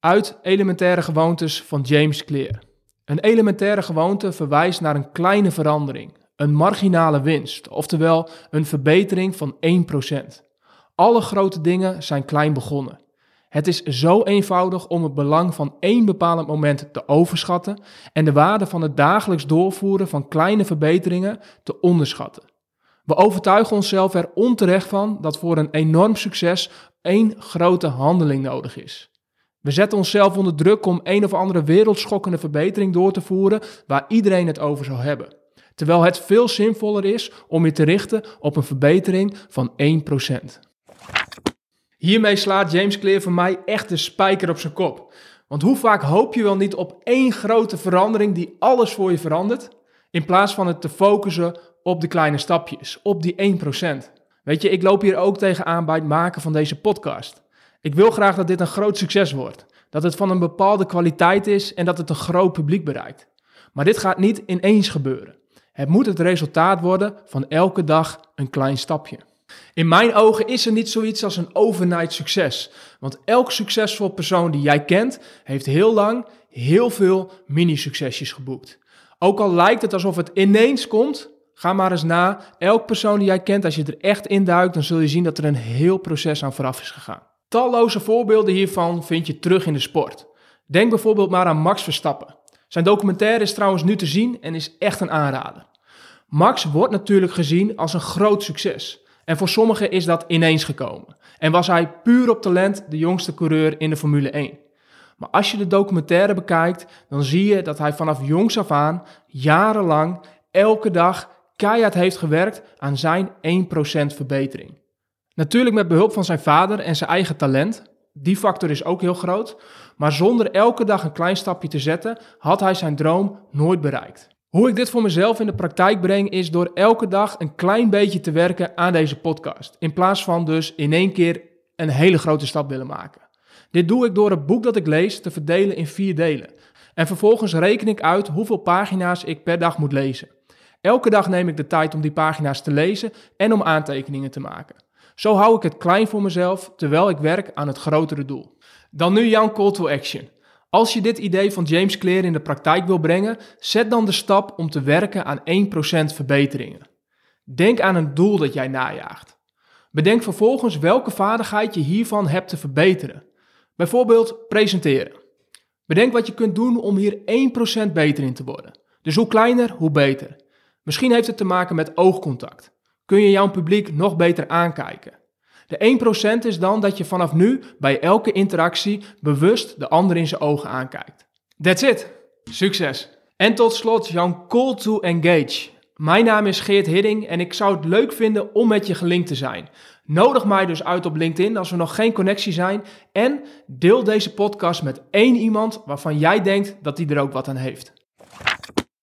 uit Elementaire Gewoontes van James Clear. Een elementaire gewoonte verwijst naar een kleine verandering, een marginale winst, oftewel een verbetering van 1%. Alle grote dingen zijn klein begonnen. Het is zo eenvoudig om het belang van één bepaald moment te overschatten en de waarde van het dagelijks doorvoeren van kleine verbeteringen te onderschatten. We overtuigen onszelf er onterecht van dat voor een enorm succes één grote handeling nodig is. We zetten onszelf onder druk om een of andere wereldschokkende verbetering door te voeren waar iedereen het over zou hebben. Terwijl het veel zinvoller is om je te richten op een verbetering van 1%. Hiermee slaat James Clear voor mij echt de spijker op zijn kop. Want hoe vaak hoop je wel niet op één grote verandering die alles voor je verandert, in plaats van het te focussen op de kleine stapjes, op die 1%. Weet je, ik loop hier ook tegenaan bij het maken van deze podcast. Ik wil graag dat dit een groot succes wordt, dat het van een bepaalde kwaliteit is en dat het een groot publiek bereikt. Maar dit gaat niet ineens gebeuren. Het moet het resultaat worden van elke dag een klein stapje. In mijn ogen is er niet zoiets als een overnight succes. Want elk succesvol persoon die jij kent, heeft heel lang heel veel mini-succesjes geboekt. Ook al lijkt het alsof het ineens komt, ga maar eens na. Elk persoon die jij kent, als je er echt induikt, dan zul je zien dat er een heel proces aan vooraf is gegaan. Talloze voorbeelden hiervan vind je terug in de sport. Denk bijvoorbeeld maar aan Max Verstappen. Zijn documentaire is trouwens nu te zien en is echt een aanrader. Max wordt natuurlijk gezien als een groot succes. En voor sommigen is dat ineens gekomen. En was hij puur op talent de jongste coureur in de Formule 1. Maar als je de documentaire bekijkt, dan zie je dat hij vanaf jongs af aan, jarenlang, elke dag keihard heeft gewerkt aan zijn 1% verbetering. Natuurlijk met behulp van zijn vader en zijn eigen talent. Die factor is ook heel groot. Maar zonder elke dag een klein stapje te zetten, had hij zijn droom nooit bereikt. Hoe ik dit voor mezelf in de praktijk breng, is door elke dag een klein beetje te werken aan deze podcast. In plaats van dus in één keer een hele grote stap willen maken. Dit doe ik door het boek dat ik lees te verdelen in vier delen. En vervolgens reken ik uit hoeveel pagina's ik per dag moet lezen. Elke dag neem ik de tijd om die pagina's te lezen en om aantekeningen te maken. Zo hou ik het klein voor mezelf terwijl ik werk aan het grotere doel. Dan nu jouw call to action. Als je dit idee van James Clear in de praktijk wil brengen, zet dan de stap om te werken aan 1% verbeteringen. Denk aan een doel dat jij najaagt. Bedenk vervolgens welke vaardigheid je hiervan hebt te verbeteren. Bijvoorbeeld presenteren. Bedenk wat je kunt doen om hier 1% beter in te worden. Dus hoe kleiner, hoe beter. Misschien heeft het te maken met oogcontact. Kun je jouw publiek nog beter aankijken? De 1% is dan dat je vanaf nu bij elke interactie bewust de ander in zijn ogen aankijkt. That's it. Succes. En tot slot jouw call to engage. Mijn naam is Geert Hidding en ik zou het leuk vinden om met je gelinkt te zijn. Nodig mij dus uit op LinkedIn als we nog geen connectie zijn en deel deze podcast met één iemand waarvan jij denkt dat die er ook wat aan heeft.